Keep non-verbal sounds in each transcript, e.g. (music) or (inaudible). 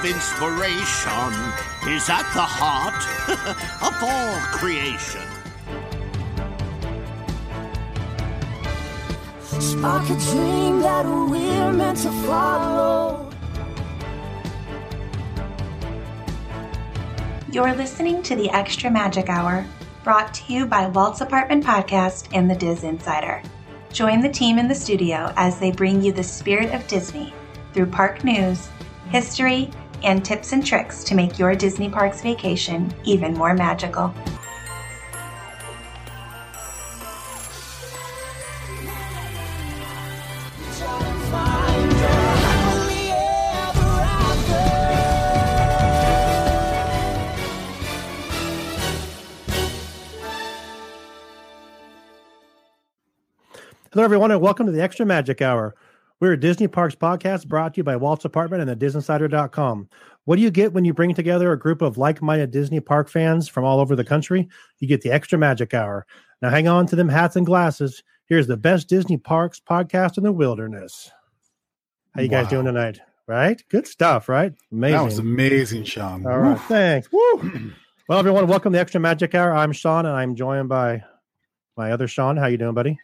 of inspiration is at the heart (laughs) of all creation. Spark a dream that we're meant to follow. You're listening to the Extra Magic Hour, brought to you by Walt's Apartment Podcast and the DisInsider. Join the team in the studio as they bring you the spirit of Disney through park news, history, and tips and tricks to make your Disney Parks vacation even more magical. Hello, everyone, and welcome to the Extra Magic Hour. We're a Disney Parks podcast brought to you by Walt's Apartment and the DisInsider.com. What do you get when you bring together a group of like minded Disney Park fans from all over the country? You get the Extra Magic Hour. Now, hang on to them hats and glasses. Here's the best Disney Parks podcast in the wilderness. How you guys Wow. doing tonight? Right? Good stuff, right? Amazing. That was amazing, Sean. All right, Woo. thanks. Woo. (clears throat) well, everyone, welcome to the Extra Magic Hour. I'm Sean, and I'm joined by my other Sean. How you doing, buddy?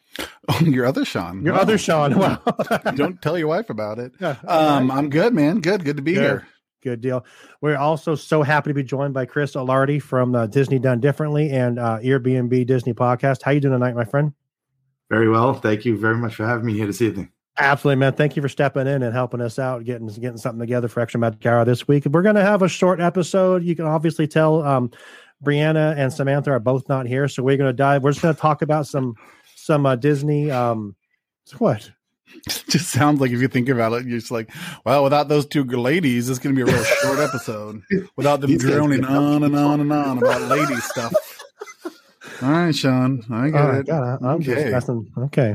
Oh, your other Sean. Your Wow. other Sean. Wow. (laughs) Don't tell your wife about it. Yeah, Um, right. I'm good, man. Good. Good to be Good. here. Good deal. We're also so happy to be joined by Chris Alardi from uh, Disney Done Differently and uh, Airbnb Disney Podcast. How you doing tonight, my friend? Very well. Thank you very much for having me here this evening. Absolutely, man. Thank you for stepping in and helping us out, getting getting something together for Extra Magic Hour this week. We're going to have a short episode. You can obviously tell um, Brianna and Samantha are both not here, so we're going to dive. We're just going to talk about some some uh, Disney. Um, what? (laughs) just sounds like if you think about it, you're just like, well, without those two ladies, it's going to be a real short episode. Without them These droning on and on and on about lady stuff. (laughs) All right, Sean. I get Oh my it. God, I- I'm just Okay. messing. Okay,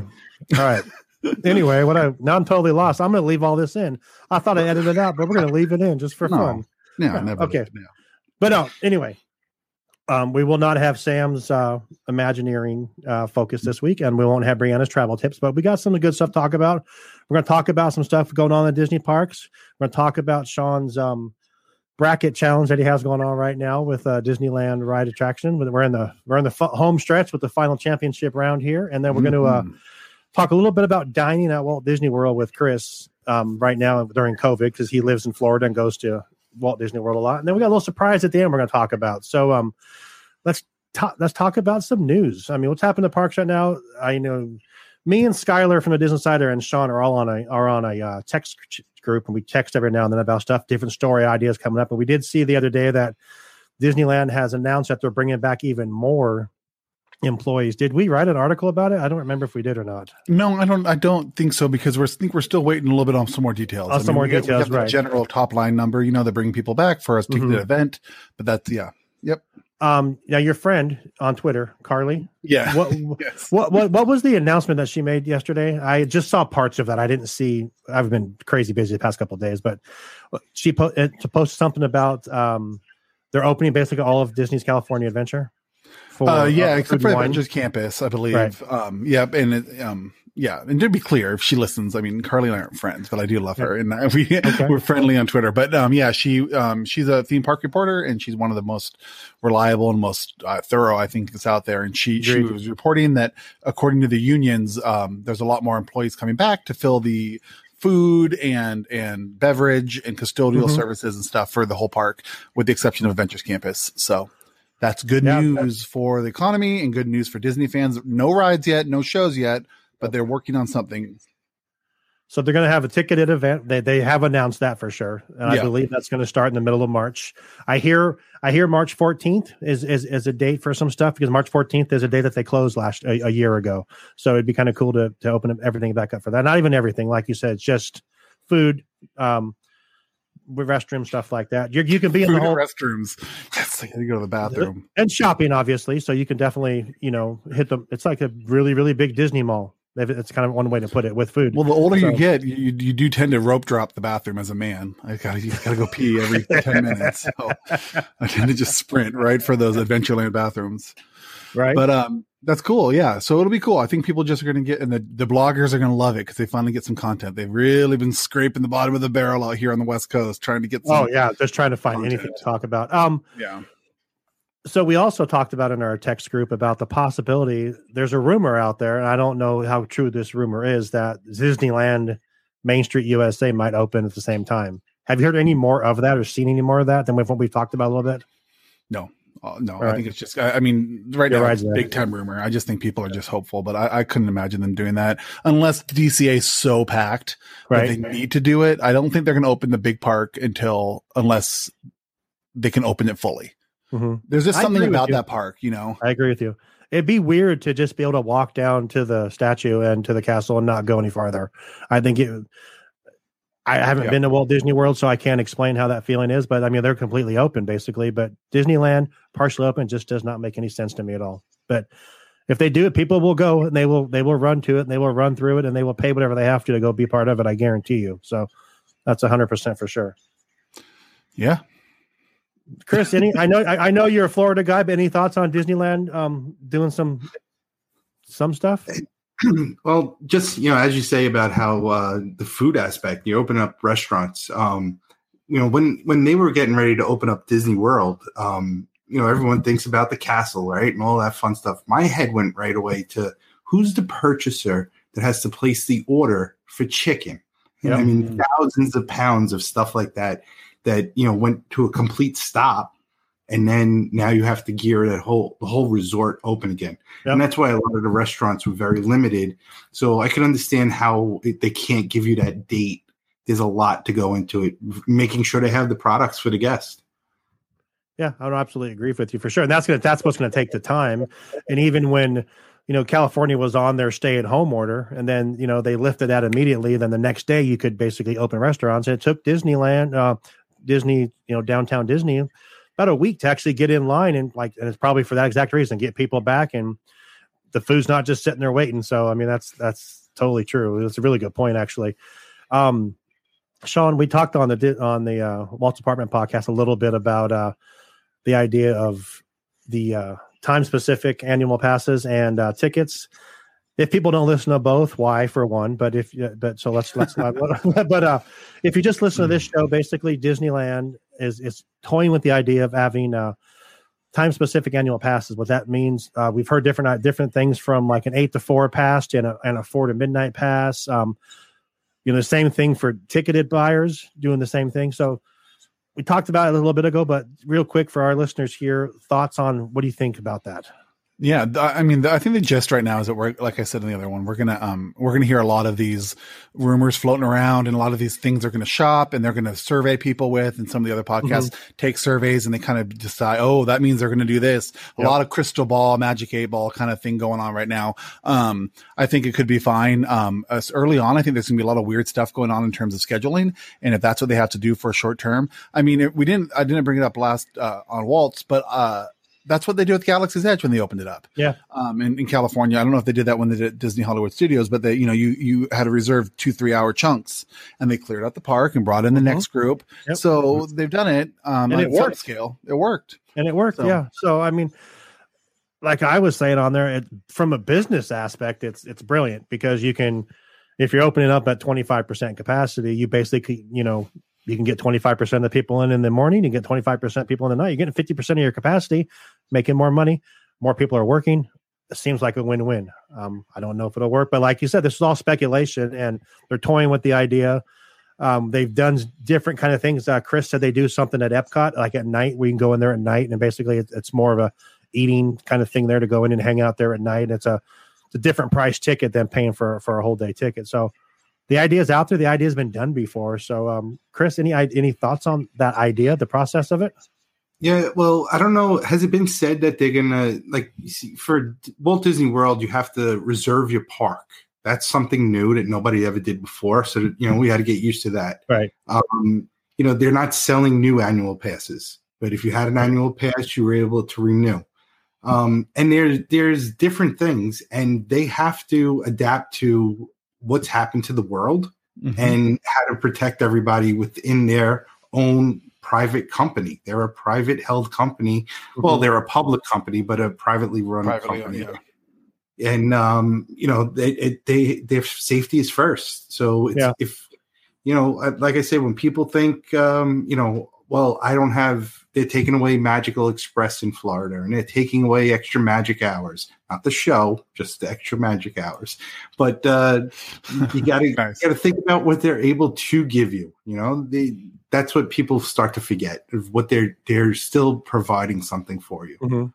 all right. (laughs) anyway, what I now I'm totally lost. I'm going to leave all this in. I thought I edited it out, but we're going to leave it in just for No. fun. Yeah, Yeah, never. okay. Yeah. But no, anyway, um, we will not have Sam's uh, Imagineering uh, focus this week, and we won't have Brianna's travel tips. But we got some good stuff to talk about. We're going to talk about some stuff going on in Disney parks. We're going to talk about Sean's um, bracket challenge that he has going on right now with uh, Disneyland Ride Attraction. We're in the we're in the fu- home stretch with the final championship round here, and then we're going to uh, Mhm. talk a little bit about dining at Walt Disney World with Chris um, right now during COVID because he lives in Florida and goes to Walt Disney World a lot. And then we got a little surprise at the end we're going to talk about. So um, let's talk. Let's talk about some news. I mean, what's happening to parks right now? I know me and Skylar from the Disney Insider and Sean are all on a are on a uh, text group, and we text every now and then about stuff, different story ideas coming up. But we did see the other day that Disneyland has announced that they're bringing back even more employees. Did we write an article about it? I don't remember if we did or not. No, I don't. I don't think so because we're I think we're still waiting a little bit on some more details. On I some more we we details, right. General top line number. You know, they're bringing people back for us to Mhm. the event, but that's yeah, yep, Um, now your friend on Twitter, Carly, yeah. what, (laughs) yes. what what what was the announcement that she made yesterday? I just saw parts of that. I didn't see. I've been crazy busy the past couple of days, but she po- uh, to post something about um, they're opening basically all of Disney's California Adventure. For, Uh, yeah, uh, except for wine. Avengers Campus, I believe. Right. Um, yep, and it, um, yeah, and to be clear, if she listens, I mean, Carly and I aren't friends, but I do love her, and we (laughs) we're friendly on Twitter. But um, yeah, she um, she's a theme park reporter, and she's one of the most reliable and most uh, thorough, I think, that's out there. And she she was reporting that according to the unions, um, there's a lot more employees coming back to fill the food and and beverage and custodial Mhm. services and stuff for the whole park, with the exception of Avengers Campus. So. That's good Yeah, news for the economy and good news for Disney fans. No rides yet, no shows yet, but they're working on something. So they're going to have a ticketed event. They they have announced that for sure, and I believe that's going to start in the middle of March. I hear I hear March 14th is is is a date for some stuff because March 14th is a day that they closed last a, a year ago. So it'd be kind of cool to to open up everything back up for that. Not even everything, like you said, it's just food, um, restroom stuff like that. You you can be in the whole restrooms. (laughs) Yes, I gotta go to the bathroom. and shopping obviously. So you can definitely you know hit them. It's like a really really big Disney mall. It's kind of one way to put it with food. Well, the older So- you get, you, you do tend to rope drop the bathroom as a man. I gotta, you gotta go pee every (laughs) 10 minutes. So (laughs) I tend to just sprint right for those Adventureland bathrooms. right. But, um, That's cool. Yeah. So it'll be cool. I think people just are going to get, and the, the bloggers are going to love it because they finally get some content. They've really been scraping the bottom of the barrel out here on the West Coast trying to get some. Oh, yeah. Just trying to find content. anything to talk about. Um, yeah. So we also talked about in our text group about the possibility. There's a rumor out there, and I don't know how true this rumor is that Disneyland Main Street USA might open at the same time. Have you heard any more of that or seen any more of that than what we've talked about a little bit? No, uh, no, All I right. think it's just. I, I mean, right You're now right, it's big time rumor. I just think people are just hopeful, but I, I couldn't imagine them doing that unless DCA is so packed right. that they need to do it. I don't think they're going to open the big park until unless they can open it fully. Mm-hmm. There's just something about that park, you know. I agree with you. It'd be weird to just be able to walk down to the statue and to the castle and not go any farther. I think it I haven't yeah. been to Walt Disney World, so I can't explain how that feeling is. But I mean, they're completely open basically. But Disneyland partially open just does not make any sense to me at all. But if they do it, people will go and they will they will run to it and they will run through it and they will pay whatever they have to to go be part of it. I guarantee you. So that's hundred percent for sure. Yeah, Chris, any I know I, I, know you're a Florida guy, but any thoughts on Disneyland um, doing some some stuff? (clears throat) well, just you know, as you say about how uh, the food aspect, you open up restaurants. Um, you know, when when they were getting ready to open up Disney World, um, you know, everyone thinks about the castle, right, and all that fun stuff. My head went right away to who's the purchaser that has to place the order for chicken. Yep. I mean, thousands of pounds of stuff like that that you know went to a complete stop and then now you have to gear that whole the whole resort open again. Yep. and that's why a lot of the restaurants were very limited. So i can understand how it, they can't give you that date. There's a lot to go into it making sure they have the products for the guest. Yeah i would absolutely agree with you for sure. And that's gonna that's what's gonna take the time. And even when you know california was on their stay at home order and then you know they lifted that immediately then the next day you could basically open restaurants. It took disneyland uh, disney you know downtown disney about a week to actually get in line and like and it's probably for that exact reason get people back and the food's not just sitting there waiting. So i mean that's that's totally true. It's a really good point actually. Um sean we talked on the on the uh walt's apartment podcast a little bit about uh the idea of the uh time specific annual passes and uh tickets. If people don't listen to both why for one? But if but so let's let's not, (laughs) but uh if you just listen to this show basically disneyland is is toying with the idea of having uh, time specific annual passes. What that means, uh, we've heard different uh, different things from like an eight to four pass and a, and a four to midnight pass. Um, you know, the same thing for ticketed buyers doing the same thing. So we talked about it a little bit ago, but real quick for our listeners here, thoughts on what do you think about that? Yeah, I mean, I think the gist right now is that we're, like I said in the other one, we're gonna um we're gonna hear a lot of these rumors floating around, and a lot of these things are gonna shop, and they're gonna survey people with, and some of the other podcasts mm-hmm. take surveys, and they kind of decide, oh, that means they're gonna do this. A lot of crystal ball, magic eight ball kind of thing going on right now. Um, I think it could be fine. Um, as early on, I think there's gonna be a lot of weird stuff going on in terms of scheduling, and if that's what they have to do for a short term, I mean, it, we didn't, I didn't bring it up last uh, on Walt's, but uh that's what they do with Galaxy's Edge when they opened it up. Yeah. Um, in, in California, I don't know if they did that when they did Disney Hollywood Studios, but they, you know, you you had to reserve two three hour chunks, and they cleared out the park and brought in the mm-hmm. next group. Yep. So they've done it. Um, and it worked. Scale, it worked. And it worked. So. Yeah. So I mean, like I was saying on there, it, from a business aspect, it's it's brilliant because you can, if you're opening up at twenty five percent capacity, you basically, you know, you can get 25% of the people in in the morning, you get 25% people in the night, you're getting 50% of your capacity, making more money, more people are working. It seems like a win-win. Um, I don't know if it'll work, but like you said, this is all speculation and they're toying with the idea. Um, they've done different kind of things. Uh, Chris said they do something at Epcot, like at night, we can go in there at night and basically it's, it's more of a eating kind of thing there to go in and hang out there at night. It's a, it's a different price ticket than paying for, for a whole day ticket. So, the idea is out there. The idea has been done before. So, um, Chris, any any thoughts on that idea, the process of it? Yeah, well, I don't know. Has it been said that they're gonna like see, for Walt Disney World? You have to reserve your park. That's something new that nobody ever did before. So you know we had to get used to that. Right. Um, you know they're not selling new annual passes, but if you had an annual pass, you were able to renew. Um, and there's there's different things, and they have to adapt to what's happened to the world mm-hmm. and how to protect everybody within their own private company. They're a private held company. Mm-hmm. Well, they're a public company, but a privately run privately, company. Yeah. and um, you know they they their safety is first. So yeah. if you know, like I say, when people think um, you know, well, I don't have. They're taking away Magical Express in Florida, and they're taking away extra magic hours. Not the show, just the extra magic hours. But uh, you got to (laughs) nice. got to think about what they're able to give you. You know, they that's what people start to forget what they're they're still providing something for you. Mm-hmm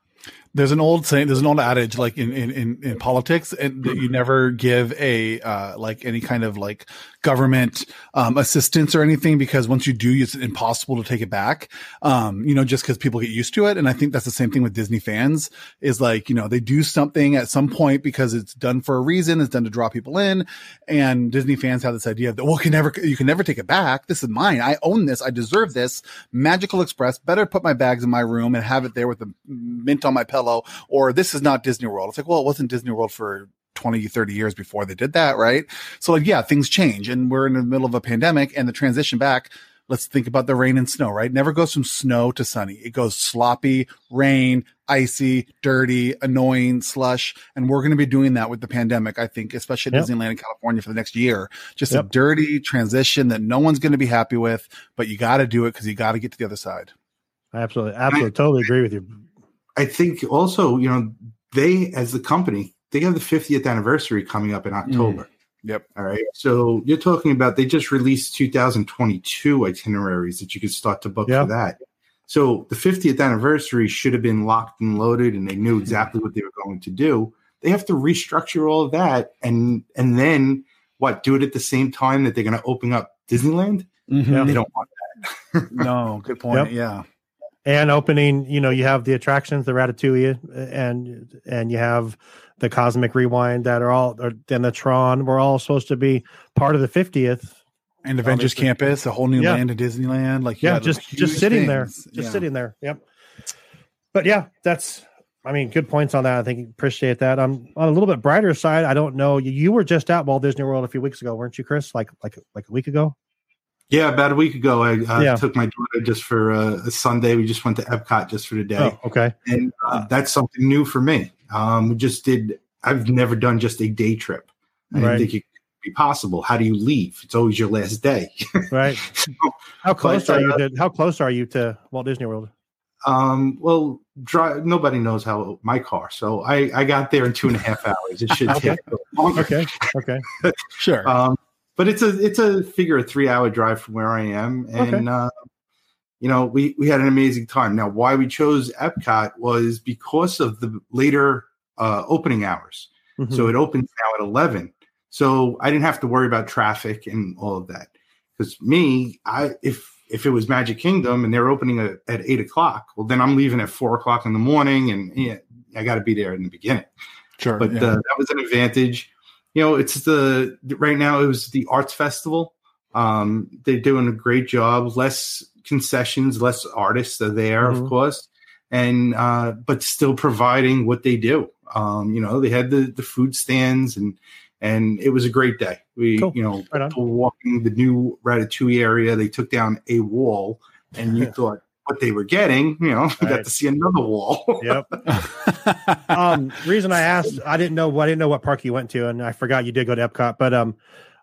there's an old saying, there's an old adage like in, in, in, in politics and you never give a, uh, like any kind of like government, um, assistance or anything because once you do, it's impossible to take it back. Um, you know, just cause people get used to it. And I think that's the same thing with Disney fans is like, you know, they do something at some point because it's done for a reason. It's done to draw people in. And Disney fans have this idea that, well, can never, you can never take it back. This is mine. I own this. I deserve this. Magical Express better put my bags in my room and have it there with the mint on my pillow or this is not Disney World. It's like, well, it wasn't Disney World for 20, 30 years before they did that, right? So like, yeah, things change and we're in the middle of a pandemic and the transition back. Let's think about the rain and snow, right? Never goes from snow to sunny. It goes sloppy, rain, icy, dirty, annoying, slush. And we're going to be doing that with the pandemic, I think, especially at yep. Disneyland in California for the next year. Just yep. a dirty transition that no one's going to be happy with, but you got to do it because you got to get to the other side. Absolutely. Absolutely. totally agree with you. I think also, you know, they as the company, they have the 50th anniversary coming up in October. Mm. Yep. All right. So you're talking about they just released 2022 itineraries that you could start to book yep. for that. So the 50th anniversary should have been locked and loaded and they knew mm-hmm. exactly what they were going to do. They have to restructure all of that and and then what, do it at the same time that they're going to open up Disneyland? Mm-hmm. They don't want that. (laughs) no, good point. Yep. Yeah and opening you know you have the attractions the ratatouille and and you have the cosmic rewind that are all or then the tron we're all supposed to be part of the 50th and avengers obviously. campus a whole new yeah. land of disneyland like yeah just just sitting things. there just yeah. sitting there yep but yeah that's i mean good points on that i think appreciate that I'm on a little bit brighter side i don't know you, you were just at walt disney world a few weeks ago weren't you chris like like like a week ago yeah, about a week ago, I uh, yeah. took my daughter just for uh, a Sunday. We just went to Epcot just for the day. Oh, okay, and uh, that's something new for me. Um, just did. I've never done just a day trip. I didn't think it could be possible. How do you leave? It's always your last day. (laughs) right. so, how close but, are you? Uh, to, how close are you to Walt Disney World? Um, well, drive, nobody knows how my car. So I, I got there in two and a half hours. It should (laughs) okay. take longer. Okay. Okay. (laughs) sure. Um, but it's a it's a figure a three hour drive from where I am, and okay. uh, you know we we had an amazing time. Now, why we chose Epcot was because of the later uh, opening hours. Mm-hmm. So it opens now at eleven. So I didn't have to worry about traffic and all of that. Because me, I if if it was Magic Kingdom and they're opening at, at eight o'clock, well then I'm leaving at four o'clock in the morning, and yeah, I got to be there in the beginning. Sure, but yeah. uh, that was an advantage you know, it's the right now it was the arts festival. Um, they're doing a great job. Less concessions, less artists are there, mm-hmm. of course, and uh, but still providing what they do. Um, you know, they had the the food stands and and it was a great day. We, cool. you know, right walking the new Ratatouille area. They took down a wall, and you (laughs) thought, what they were getting, you know, right. got to see another wall. yep. (laughs) um, reason I asked, I didn't know I didn't know what park you went to, and I forgot you did go to Epcot, but um,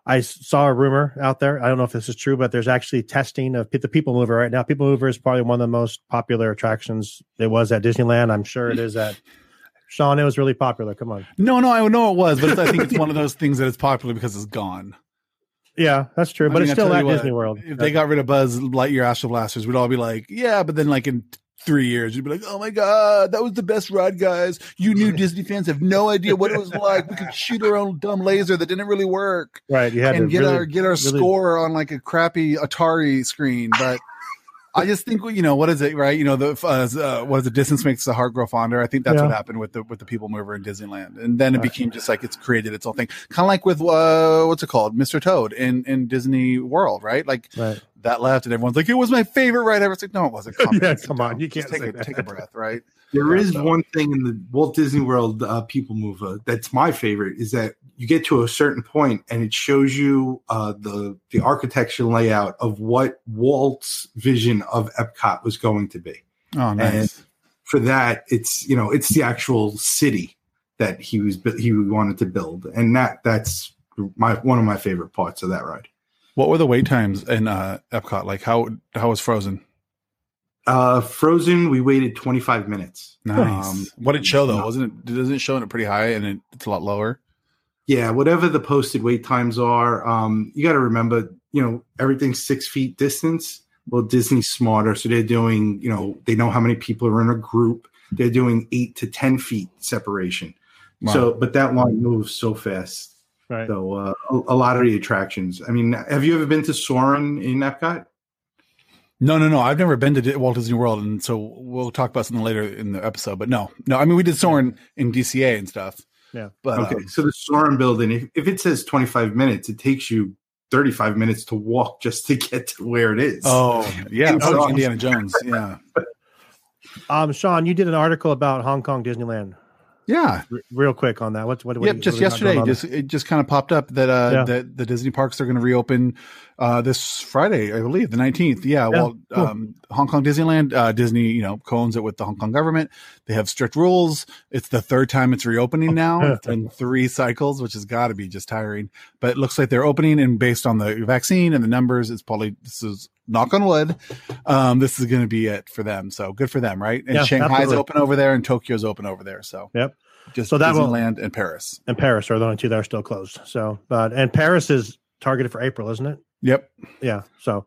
I saw a rumor out there. I don't know if this is true, but there's actually testing of the People Mover right now. People Mover is probably one of the most popular attractions. It was at Disneyland. I'm sure it is at. (laughs) Sean, it was really popular. Come on. No, no, I know it was, but I think it's one of (laughs) those things that it's popular because it's gone. Yeah, that's true. But I mean, it's still at Disney World. If they got rid of Buzz Lightyear Astro Blasters, we'd all be like, yeah, but then like in three years, you'd be like, oh my God, that was the best ride, guys. You new (laughs) Disney fans have no idea what it was like. We could shoot our own dumb laser that didn't really work. Right. You had and to get really, our get our really... score on like a crappy Atari screen. But I just think you know what is it, right? You know the uh, uh, what is the distance makes the heart grow fonder. I think that's yeah. what happened with the with the people mover in Disneyland, and then it became just like it's created its own thing, kind of like with uh, what's it called, Mr. Toad in in Disney World, right? Like right. That left, and everyone's like, it was my favorite ride ever. It's like, no, it wasn't. Come yeah, come on, you can't take a, take a breath, right? (laughs) There yeah, is so. one thing in the Walt Disney World uh, People Mover that's my favorite is that you get to a certain point and it shows you uh, the the architecture layout of what Walt's vision of Epcot was going to be. Oh, nice. And for that, it's you know it's the actual city that he was he wanted to build, and that that's my one of my favorite parts of that ride. What were the wait times in uh, Epcot? Like how how was Frozen? Uh, Frozen, we waited 25 minutes. Nice. Um, what did it show though? Wasn't it? Doesn't it show it pretty high and it, it's a lot lower? Yeah, whatever the posted wait times are, um, you got to remember, you know, everything's six feet distance. Well, Disney's smarter, so they're doing, you know, they know how many people are in a group. They're doing eight to ten feet separation. Wow. So, but that line moves so fast. Right. So, uh, a, a, lot of the attractions. I mean, have you ever been to Soarin' in Epcot? No, no, no. I've never been to Walt Disney World, and so we'll talk about something later in the episode. But no, no. I mean, we did Soarin' in DCA and stuff. Yeah. But okay, um, so the Soarin' building, if, if it says 25 minutes, it takes you 35 minutes to walk just to get to where it is. Oh, yeah. Oh, Indiana Jones. Yeah. (laughs) um, Sean, you did an article about Hong Kong Disneyland. Yeah, R- real quick on that. What? What? what yep, just yesterday, just it just kind of popped up that uh yeah. that the Disney parks are going to reopen uh this Friday, I believe, the nineteenth. Yeah, yeah, well, cool. um, Hong Kong Disneyland, uh, Disney, you know, co-owns it with the Hong Kong government. They have strict rules. It's the third time it's reopening (laughs) now in three cycles, which has got to be just tiring. But it looks like they're opening, and based on the vaccine and the numbers, it's probably this is knock on wood. Um, this is going to be it for them. So good for them, right? And yeah, Shanghai's absolutely. open over there, and Tokyo's open over there. So yep. Just so that Disneyland and Paris. And Paris are the only two that are still closed. So, but and Paris is targeted for April, isn't it? Yep. Yeah. So,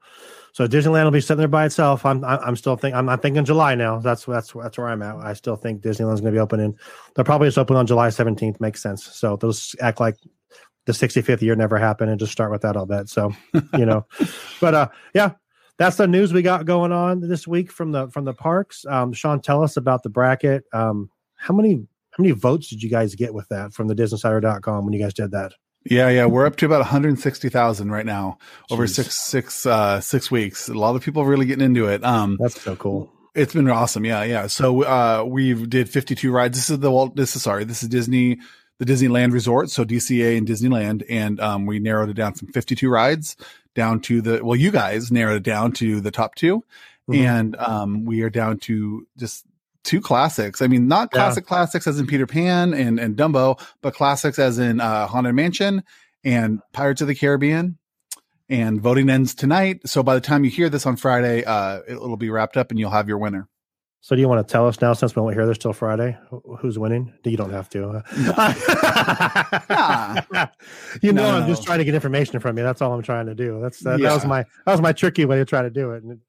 so Disneyland will be sitting there by itself. I'm I'm still thinking I'm not thinking July now. That's that's that's where I'm at. I still think Disneyland's going to be opening. They'll probably just open on July 17th. Makes sense. So they'll act like the 65th year never happened and just start with that. I'll bet. So you know, (laughs) but uh, yeah, that's the news we got going on this week from the from the parks. Um, Sean, tell us about the bracket. Um, how many how many votes did you guys get with that from the DisInsider.com when you guys did that? Yeah, yeah, we're up to about 160,000 right now Jeez. over six six uh six weeks. A lot of people really getting into it. Um That's so cool. It's been awesome. Yeah, yeah. So uh we did 52 rides. This is the Walt this is sorry, this is Disney the Disneyland Resort, so DCA and Disneyland and um we narrowed it down from 52 rides down to the well you guys narrowed it down to the top 2 mm-hmm. and um we are down to just two classics. I mean, not classic yeah. classics as in Peter Pan and, and Dumbo, but classics as in uh, Haunted Mansion and Pirates of the Caribbean. And voting ends tonight. So by the time you hear this on Friday, uh, it'll be wrapped up and you'll have your winner. So do you want to tell us now, since we won't hear this till Friday, who's winning? You don't have to. (laughs) you know, no, I'm just trying to get information from you. That's all I'm trying to do. That's that, yeah. that was my that was my tricky way to try to do it. And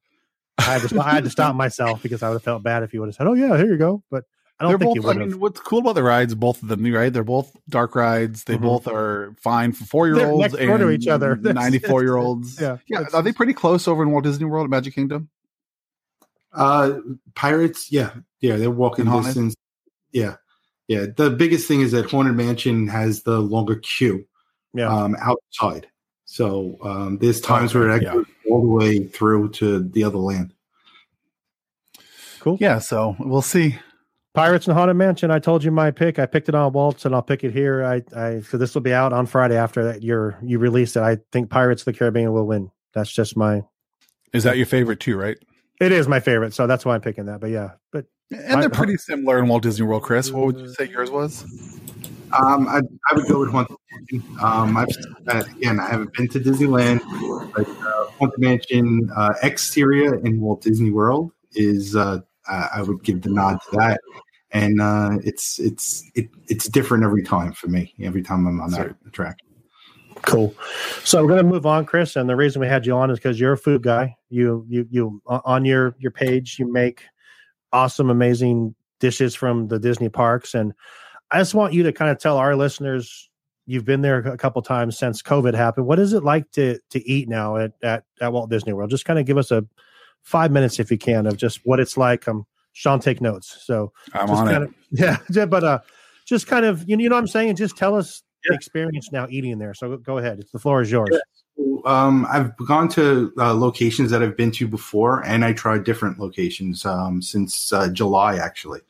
I had to I had to stop myself because I would have felt bad if you would have said, "Oh yeah, here you go." But I don't They're think both, you would. I mean, what's cool about the rides, both of them, right? They're both dark rides. They mm-hmm. both are fine for four year olds and to each other. (laughs) Ninety four year olds. Yeah, yeah. Are they pretty close over in Walt Disney World at Magic Kingdom? Uh, Pirates, yeah, yeah. They're walking distance. Yeah, yeah. The biggest thing is that Haunted Mansion has the longer queue. Yeah. Um, outside. So um, there's times oh, where it yeah. goes all the way through to the other land. Cool. Yeah, so we'll see. Pirates and Haunted Mansion. I told you my pick. I picked it on Walt's, and I'll pick it here. I, I so this will be out on Friday after that. You're you release it. I think Pirates of the Caribbean will win. That's just my. Is that your favorite too? Right. It is my favorite, so that's why I'm picking that. But yeah, but and they're pretty similar in Walt Disney World. Chris, what would you say yours was? Um, I, I would go with Haunted Mansion. Um, I've uh, again, I haven't been to Disneyland, but uh, Haunted Mansion uh, exterior in Walt Disney World is uh, I would give the nod to that. And uh, it's it's it, it's different every time for me. Every time I'm on that track. Cool. So we're going to move on, Chris. And the reason we had you on is because you're a food guy. You you you on your your page you make awesome, amazing dishes from the Disney parks, and I just want you to kind of tell our listeners you've been there a couple times since COVID happened. What is it like to to eat now at at, at Walt Disney World? Just kind of give us a five minutes if you can of just what it's like. Um, Sean, take notes. So I'm on it. Of, (laughs) yeah, but uh, just kind of you know, you know what I'm saying. Just tell us yeah. experience now eating there. So go ahead. It's the floor is yours. Um, I've gone to uh, locations that I've been to before, and I tried different locations um, since uh, July. Actually,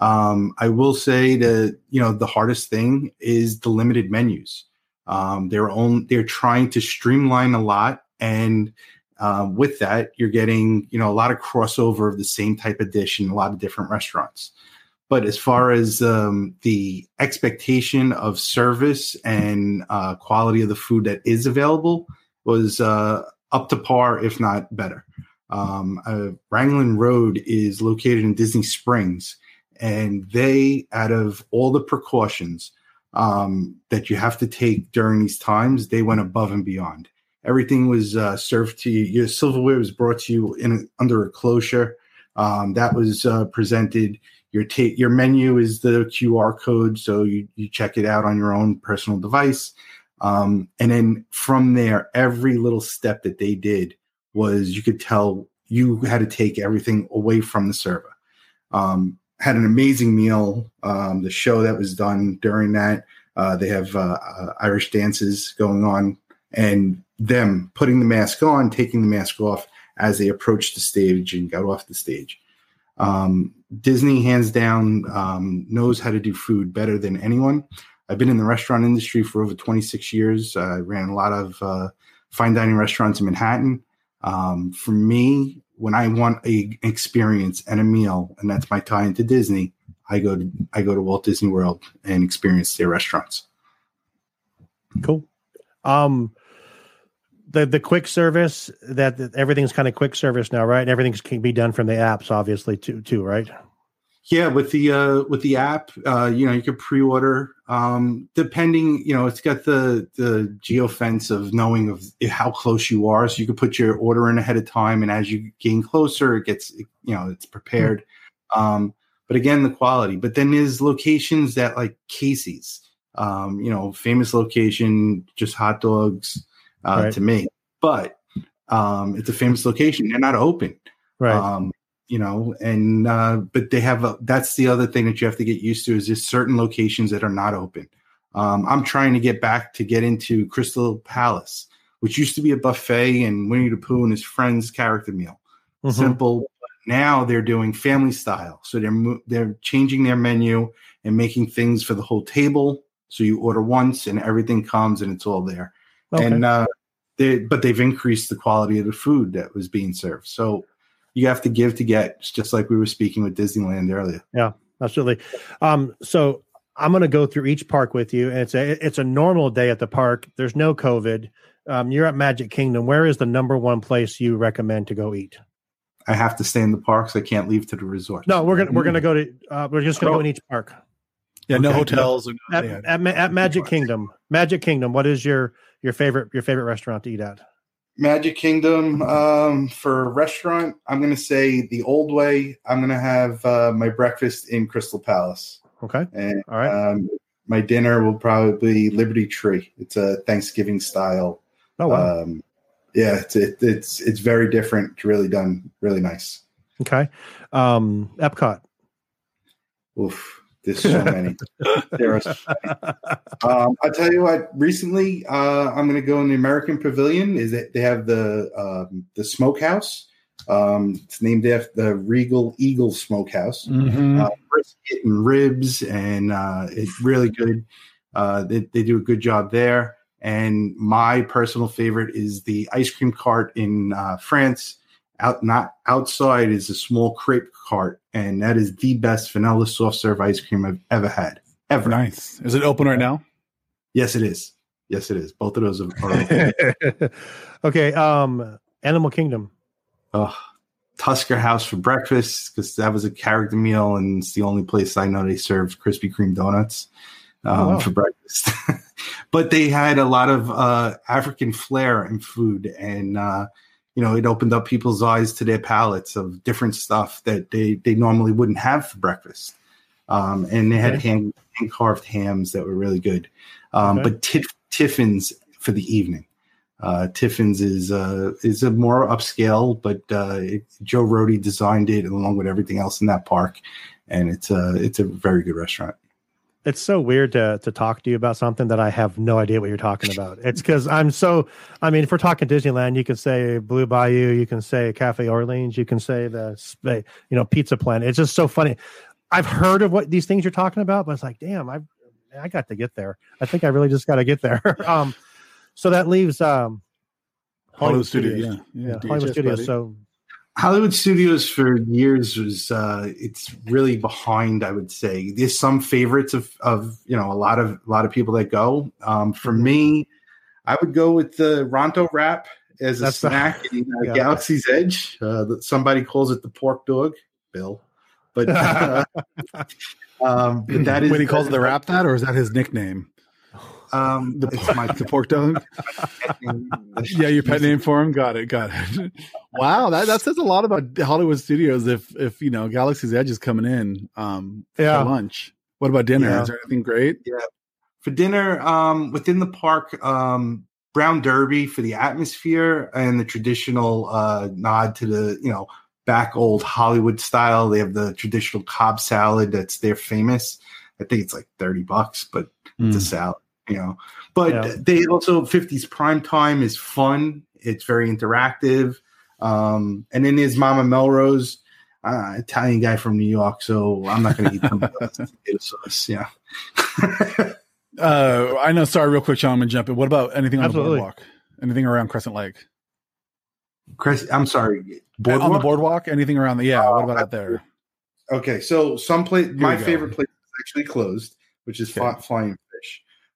um, I will say that you know the hardest thing is the limited menus. Um, they're on. They're trying to streamline a lot, and um, with that, you're getting you know a lot of crossover of the same type of dish in a lot of different restaurants. But as far as um, the expectation of service and uh, quality of the food that is available was uh, up to par, if not better. Um, uh, Raglan Road is located in Disney Springs, and they, out of all the precautions um, that you have to take during these times, they went above and beyond. Everything was uh, served to you. Your silverware was brought to you in under a closure. Um, that was uh, presented. Your ta- your menu is the QR code, so you you check it out on your own personal device. Um, and then from there, every little step that they did was you could tell you had to take everything away from the server. Um, had an amazing meal. Um, the show that was done during that, uh, they have uh, uh, Irish dances going on, and them putting the mask on, taking the mask off as they approached the stage and got off the stage. Um, Disney, hands down, um, knows how to do food better than anyone. I've been in the restaurant industry for over 26 years. I ran a lot of uh, fine dining restaurants in Manhattan. Um, for me, when I want a experience and a meal, and that's my tie into Disney, I go to I go to Walt Disney World and experience their restaurants. Cool. Um, the the quick service that, that everything's kind of quick service now, right? And everything can be done from the apps, obviously, too, too, right? Yeah, with the uh, with the app, uh, you know, you can pre-order. Um, depending, you know, it's got the the geofence of knowing of how close you are, so you can put your order in ahead of time, and as you gain closer, it gets, you know, it's prepared. Mm-hmm. Um, but again, the quality. But then there's locations that like Casey's, um, you know, famous location, just hot dogs uh, right. to me. But um, it's a famous location; they're not open. Right. Um, you know and uh but they have a, that's the other thing that you have to get used to is just certain locations that are not open um i'm trying to get back to get into crystal palace which used to be a buffet and winnie the pooh and his friends character meal mm-hmm. simple now they're doing family style so they're they're changing their menu and making things for the whole table so you order once and everything comes and it's all there okay. and uh they, but they've increased the quality of the food that was being served so you have to give to get. It's just like we were speaking with Disneyland earlier. Yeah, absolutely. Um, so I'm going to go through each park with you, and it's a it's a normal day at the park. There's no COVID. Um, you're at Magic Kingdom. Where is the number one place you recommend to go eat? I have to stay in the parks. I can't leave to the resort. No, we're gonna we're gonna go to uh, we're just gonna go in each park. Yeah, okay. no hotels. At, at, at Magic Kingdom. Magic Kingdom. What is your your favorite your favorite restaurant to eat at? Magic Kingdom um, for a restaurant, I'm going to say the old way. I'm going to have uh, my breakfast in Crystal Palace. Okay. And all right. Um, my dinner will probably be Liberty Tree. It's a Thanksgiving style. Oh wow. Um, yeah, it's it, it's it's very different. It's really done, really nice. Okay. Um, Epcot. Oof. There's so many. there are. So many. Um, I'll tell you what. Recently, uh, I'm going to go in the American Pavilion. Is that they have the um, the smokehouse. Um, it's named after the Regal Eagle Smokehouse. Mm-hmm. Uh, brisket and ribs, and uh, it's really good. Uh, they, they do a good job there. And my personal favorite is the ice cream cart in uh, France out not outside is a small crepe cart, and that is the best vanilla soft serve ice cream I've ever had. Ever. Nice. Is it open right now? Yes, it is. Yes, it is. Both of those are, open. (laughs) okay. Um, Animal Kingdom. Oh, Tusker House for breakfast because that was a character meal, and it's the only place I know they serve Krispy Kreme donuts oh, um, oh, wow. for breakfast. (laughs) but they had a lot of uh, African flair in food, and uh, you know, it opened up people's eyes to their palates of different stuff that they, they normally wouldn't have for breakfast. Um, and they had okay. hand, hand, carved hams that were really good. Um, okay. But tif- Tiffin's for the evening. Uh, Tiffin's is uh, is a more upscale, but uh, it, Joe Rohde designed it along with everything else in that park, and it's a it's a very good restaurant it's so weird to to talk to you about something that I have no idea what you're talking about. It's because I'm so. I mean, if we're talking Disneyland, you can say Blue Bayou, you can say Cafe Orleans, you can say the you know Pizza Planet. It's just so funny. I've heard of what these things you're talking about, but it's like, damn, I I got to get there. I think I really just got to get there. (laughs) um, so that leaves um, Hollywood, Hollywood Studios. Yeah, yeah, yeah Hollywood Studios. So Hollywood Studios for years was uh, it's really behind. I would say there's some favorites of of you know a lot of a lot of people that go. Um, for mm-hmm. me, I would go with the Ronto wrap as a That's snack in uh, (laughs) yeah. Galaxy's Edge. Uh, that somebody calls it the pork dog, Bill, but, (laughs) uh, (laughs) um, but that is when he calls it the wrap that, or is that his nickname? Um, the, it's my the pork dog. (laughs) yeah, your pet name for him. Got it. Got it. (laughs) wow, that, that says a lot about Hollywood studios. If if you know Galaxy's Edge is coming in, um, yeah. for lunch. What about dinner? Yeah. Is there anything great? Yeah, for dinner, um, within the park, um, brown derby for the atmosphere and the traditional uh, nod to the you know back old Hollywood style. They have the traditional Cobb salad that's they're famous. I think it's like thirty bucks, but mm. it's a hmm. salad you know. But yeah. they also 50s prime time is fun. It's very interactive. Um, and then there's Mama Melrose, uh, Italian guy from New York, so I'm not going to eat tomato (laughs) sauce. Yeah. (laughs) uh, I know. Sorry, real quick, Sean. I'm gonna jump in. What about anything on Absolutely. the boardwalk? Anything around Crescent Lake? Chris, I'm sorry. Boardwalk? On the boardwalk? Anything around the? Yeah. Uh, what about out there? Okay, so some place. My favorite place is actually closed, which is okay. Flying Fish.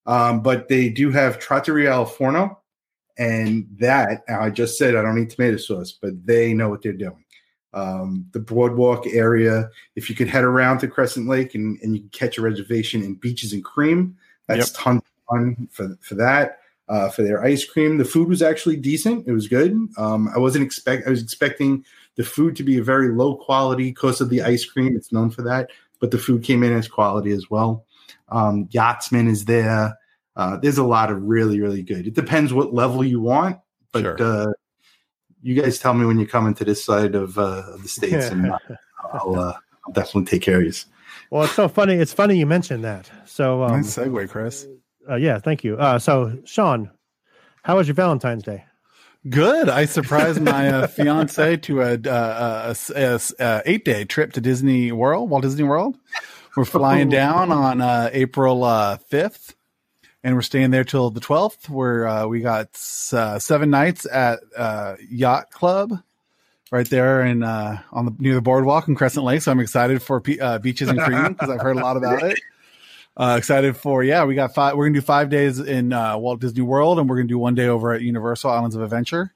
Um, but they do have Trattoria al Forno, and that I just said I don't need tomato sauce, but they know what they're doing. Um, the boardwalk area, if you could head around to Crescent Lake and, and you can catch a reservation in Beaches and Cream, that's yep. tons of fun for for that. Uh, for their ice cream, the food was actually decent. It was good. Um, I wasn't expect I was expecting the food to be a very low quality because of the ice cream. It's known for that, but the food came in as quality as well. Um, Yachtsman is there. Uh, there's a lot of really, really good. It depends what level you want, but sure. uh, you guys tell me when you come into this side of, uh, the states, and (laughs) I'll, uh, I'll, definitely take care of you. Well, it's so funny. It's funny you mentioned that. So, um, nice segue, Chris. Uh, yeah, thank you. Uh, so, Sean, how was your Valentine's Day? Good. I surprised my uh, fiance to a, a, a, a, eight day trip to Disney World, Walt Disney World. We're flying down on uh, April uh, 5th, and we're staying there till the 12th, where uh, we got uh, seven nights at uh, Yacht Club right there in uh, on the near the boardwalk in Crescent Lake. So I'm excited for beaches and cream because I've heard a lot about it. excited for yeah, we got five. We're gonna do five days in Walt Disney World, and we're gonna do one day over at Universal Islands of Adventure.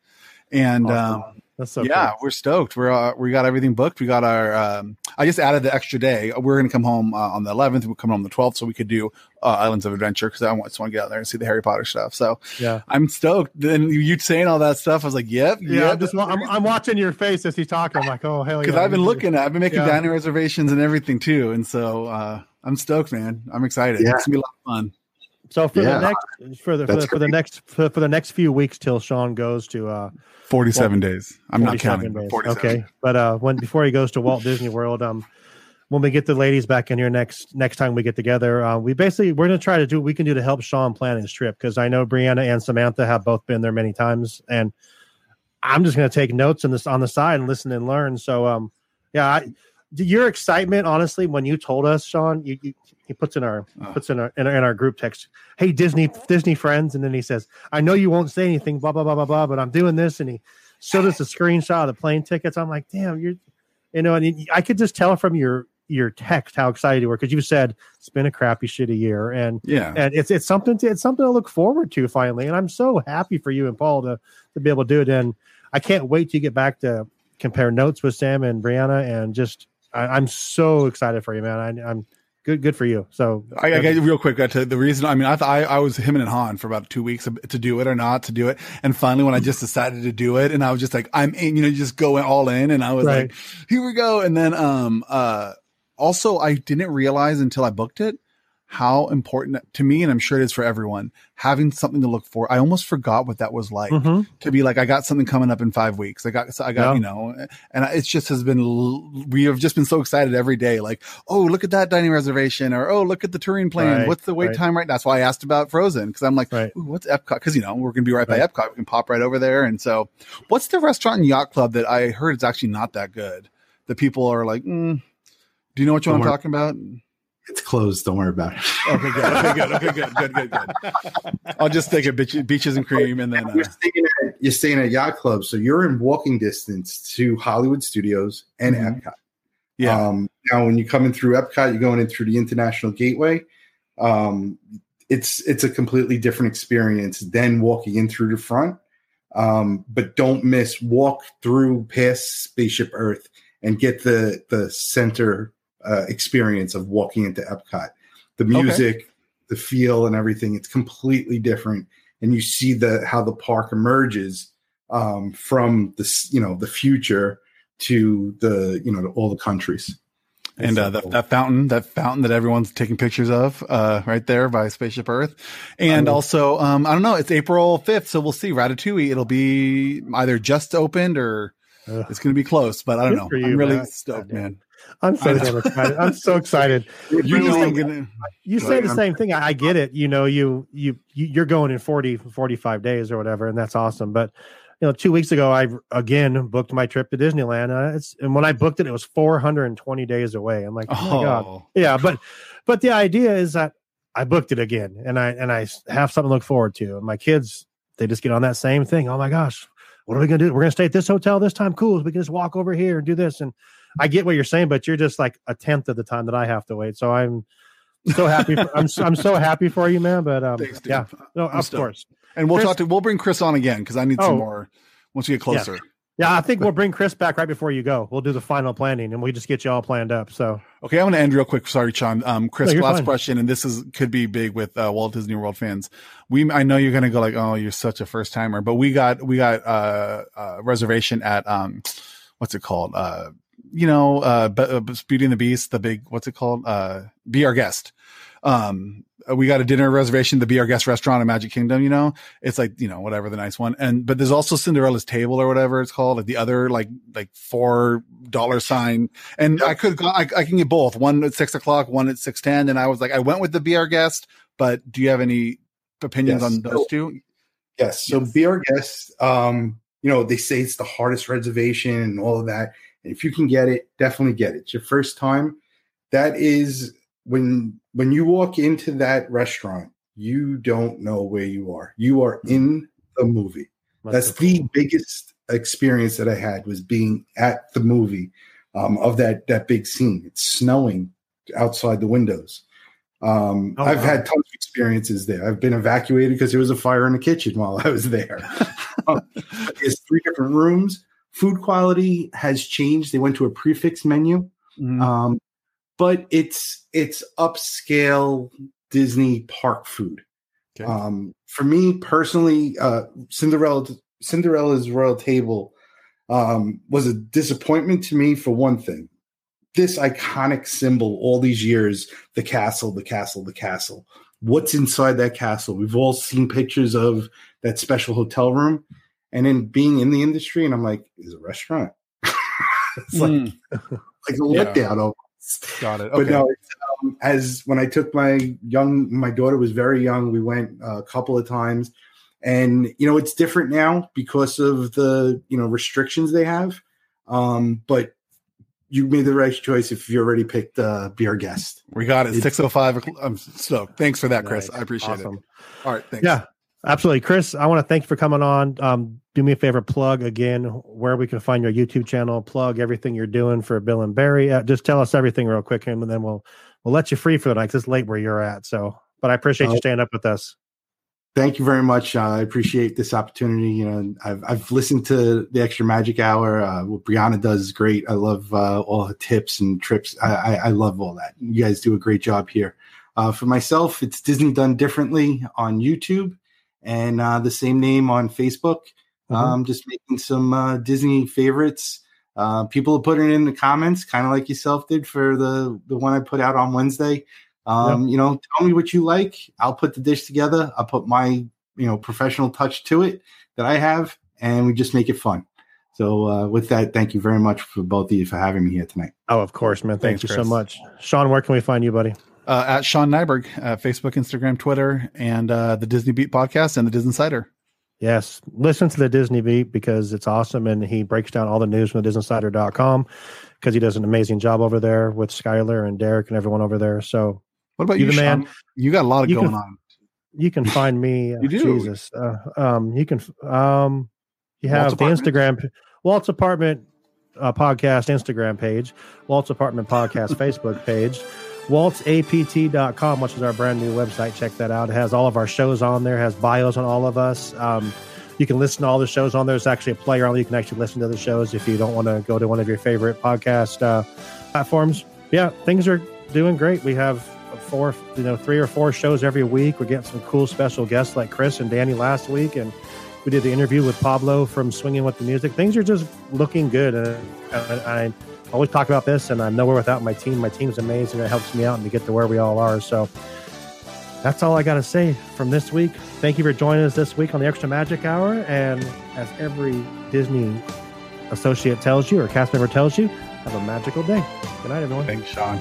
And awesome. um, that's so yeah, cool. we're stoked. We're uh, we got everything booked. We got our. Um, I just added the extra day. We're going to come home uh, on the 11th. We're coming home on the 12th, so we could do uh, Islands of Adventure because I want, just want to get out there and see the Harry Potter stuff. So yeah, I'm stoked. Then you saying all that stuff, I was like, yep, yeah. Yep. Just I'm, I'm, watching your face as he's talking. I'm like, oh hell yeah. Because I've been looking at, I've been making yeah. dining reservations and everything too, and so uh, I'm stoked, man. I'm excited. Yeah. It's gonna be a lot of fun. So for yeah. the next for the for the, for the, next for, for, the next few weeks till Sean goes to uh 47 days. I'm not counting. Okay. But uh when before he goes to Walt Disney World, um when we get the ladies back in here next next time we get together, uh, we basically we're gonna try to do what we can do to help Sean plan his trip because I know Brianna and Samantha have both been there many times, and I'm just gonna take notes on this on the side and listen and learn. So um yeah, I, your excitement honestly when you told us, Sean, you, you he puts in our oh. puts in our, in our in our group text, "Hey Disney Disney friends," and then he says, "I know you won't say anything, blah blah blah blah blah, but I'm doing this," and he showed us a screenshot of the plane tickets. I'm like, "Damn, you're," you know, and I could just tell from your your text how excited you were because you said it's been a crappy shitty year and yeah and it's it's something to, it's something to look forward to finally and i'm so happy for you and paul to to be able to do it and i can't wait to get back to compare notes with sam and brianna and just I, am so excited for you man I, i'm good good for you. So I, I get real quick to the reason. I mean, I I, I was him and Han for about two weeks to do it or not to do it, and finally when I just decided to do it, and I was just like, I'm in, you know, just going all in, and I was right. like, here we go, and then um uh also I didn't realize until I booked it how important to me, and I'm sure it is for everyone, having something to look for. I almost forgot what that was like mm-hmm. to be like, I got something coming up in five weeks. I got, I got, yeah. you know, and it just has been, we have just been so excited every day. Like, oh, look at that dining reservation or, oh, look at the touring plan. Right, what's the wait right. time right now? That's why I asked about Frozen. Cause I'm like, right. what's Epcot? Cause you know, we're going to be right, by Epcot. We can pop right over there. And so what's the restaurant and yacht club that I heard is actually not that good? The people are like, mm, do you know what I'm talking about? It's closed. Don't worry about it. okay, good. Okay, good. Okay, good. Good, good, good. I'll just take it beaches and cream, and then uh, we're staying at you're staying at yacht club, so you're in walking distance to Hollywood Studios and Mhm. Epcot. Yeah. Um, now, when you're coming through Epcot, you're going in through the International Gateway. Um, it's it's a completely different experience than walking in through the front. Um, but don't miss walk through past Spaceship Earth and get the the center uh, experience of walking into Epcot. The music, the feel, and everything. It's completely different, and you see the how the park emerges um, from this you know the future to the you know to all the countries. and uh, that, that fountain, that fountain that everyone's taking pictures of, uh, right there by Spaceship Earth. And Oh. also, um, I don't know, it's April 5th. So we'll see Ratatouille. It'll be either just opened or Ugh. it's going to be close, but I don't know. for I'm really man. stoked, man. I'm so damn excited. I'm so excited. (laughs) You know, gonna, You say the I'm- same thing. I, I get it. You know, you, you you you're going in 40 45 days or whatever, and that's awesome. But you know, two weeks ago, I again booked my trip to Disneyland. Uh, it's, and when I booked it, it was 420 days away. I'm like, oh, my god, oh, yeah. But but the idea is that I booked it again, and I and I have something to look forward to. And my kids, they just get on that same thing. Oh my gosh, what are we gonna do? We're gonna stay at this hotel this time. Cool. We can just walk over here and do this. And I get what you're saying, but you're just like a tenth of the time that I have to wait. So I'm so happy. For, I'm I'm so happy for you, man. But um, Thanks, yeah, no, I'm of stoked. course. And we'll Chris- talk to, we'll bring Chris on again because I need some Oh. more once we get closer. Yeah, I think we'll bring Chris back right before you go. We'll do the final planning, and we just get you all planned up. So Okay, I'm going to end real quick. Sorry, Sean. Um, Chris, No, last fine. question, and this is could be big with uh, Walt Disney World fans. We, I know you're going to go like, oh, you're such a first timer, but we got we got uh, uh reservation at um, what's it called? Uh, you know, uh, uh, Beauty and the Beast, the big what's it called? Uh, be our guest. Um, we got a dinner reservation, the Be Our Guest restaurant in Magic Kingdom. You know, it's like you know whatever the nice one, and but there's also Cinderella's Table or whatever it's called, like the other like like four dollar sign and I could go, I, I can get both one at six o'clock, one at six ten. And I was like, I went with the be our guest, but do you have any opinions Yes. on those two? Yes. So be our guest. Um, you know, they say it's the hardest reservation and all of that. If you can get it, definitely get it. It's your first time. That is when when you walk into that restaurant, you don't know where you are. You are in the movie. That's the biggest experience that I had was being at the movie um, of that that big scene. It's snowing outside the windows. Um, Oh, I've wow. had tons of experiences there. I've been evacuated because there was a fire in the kitchen while I was there. um, (laughs) (laughs) there's three different rooms. Food quality has changed. They went to a prix fixe menu, Mhm. um, but it's it's upscale Disney park food. Okay. Um, for me personally, uh, Cinderella Cinderella's Royal Table um, was a disappointment to me for one thing. This iconic symbol, all these years, the castle, the castle, the castle. What's inside that castle? We've all seen pictures of that special hotel room, and then being in the industry, and I'm like, is a restaurant? (laughs) it's like Mm, like a Yeah. letdown almost got it. but Okay. no, um, as when I took my young, my daughter was very young. We went uh, a couple of times, and you know it's different now because of the you know restrictions they have. Um, but you made the right choice if you already picked uh, be our guest. we got it. it- Six oh five. I'm stoked. Thanks for that, Chris. Nice. I appreciate Awesome. it. All right. Thanks. Yeah, absolutely. Chris, I want to thank you for coming on. Um, do me a favor, plug again where we can find your YouTube channel, plug everything you're doing for Bill and Barry. Uh, just tell us everything real quick, and then we'll we'll let you free for the night 'cause it's late where you're at. So, but I appreciate you Oh. staying up with us. Thank you very much. Uh, I appreciate this opportunity. You know, I've I've listened to the Extra Magic Hour. Uh, what Brianna does is great. I love uh, all her tips and trips. I, I, I love all that. You guys do a great job here. Uh, for myself, it's Disney Done Differently on YouTube and uh, the same name on Facebook. Mhm. Um, just making some uh, Disney favorites. Uh, people are putting it in the comments, kind of like yourself did for the the one I put out on Wednesday. Um, You know, tell me what you like. I'll put the dish together. I'll put my you know professional touch to it that I have, and we just make it fun. So uh, with that, thank you very much for both of you for having me here tonight. Oh, of course, man. Thank Thanks, you so much, Sean. Where can we find you, buddy? Uh, at Sean Nyberg, uh, Facebook, Instagram, Twitter, and uh, the Disney Beat podcast and the DisInsider. Yes, listen to the Disney Beat because it's awesome, and he breaks down all the news from the DisInsider.com because he does an amazing job over there with Skylar and Derek and everyone over there. So What about You man. Sean? You got a lot of going can- on. you can (laughs) find me. uh, You do. Jesus. Uh, um, you can. Um, You have the Instagram Walt's Apartment uh, Podcast Instagram page, Walt's Apartment Podcast Facebook page, waltsapt.com, which is our brand new website. Check that out. It has all of our shows on there, has bios on all of us. Um, you can listen to all the shows on there. There's actually a player on. You can actually listen to the shows if you don't want to go to one of your favorite podcast uh, platforms. Yeah, things are doing great. We have four, you know, three or four shows every week. We're getting some cool special guests like Chris and Danny last week, and we did the interview with Pablo from Swinging with the Music. Things are just looking good. And I, I always talk about this, and I'm nowhere without my team. My team's amazing. It helps me out and to get to where we all are. So that's all I got to say from this week. Thank you for joining us this week on the Extra Magic Hour. And as every Disney associate tells you or cast member tells you, have a magical day. Good night, everyone. Thanks, Sean.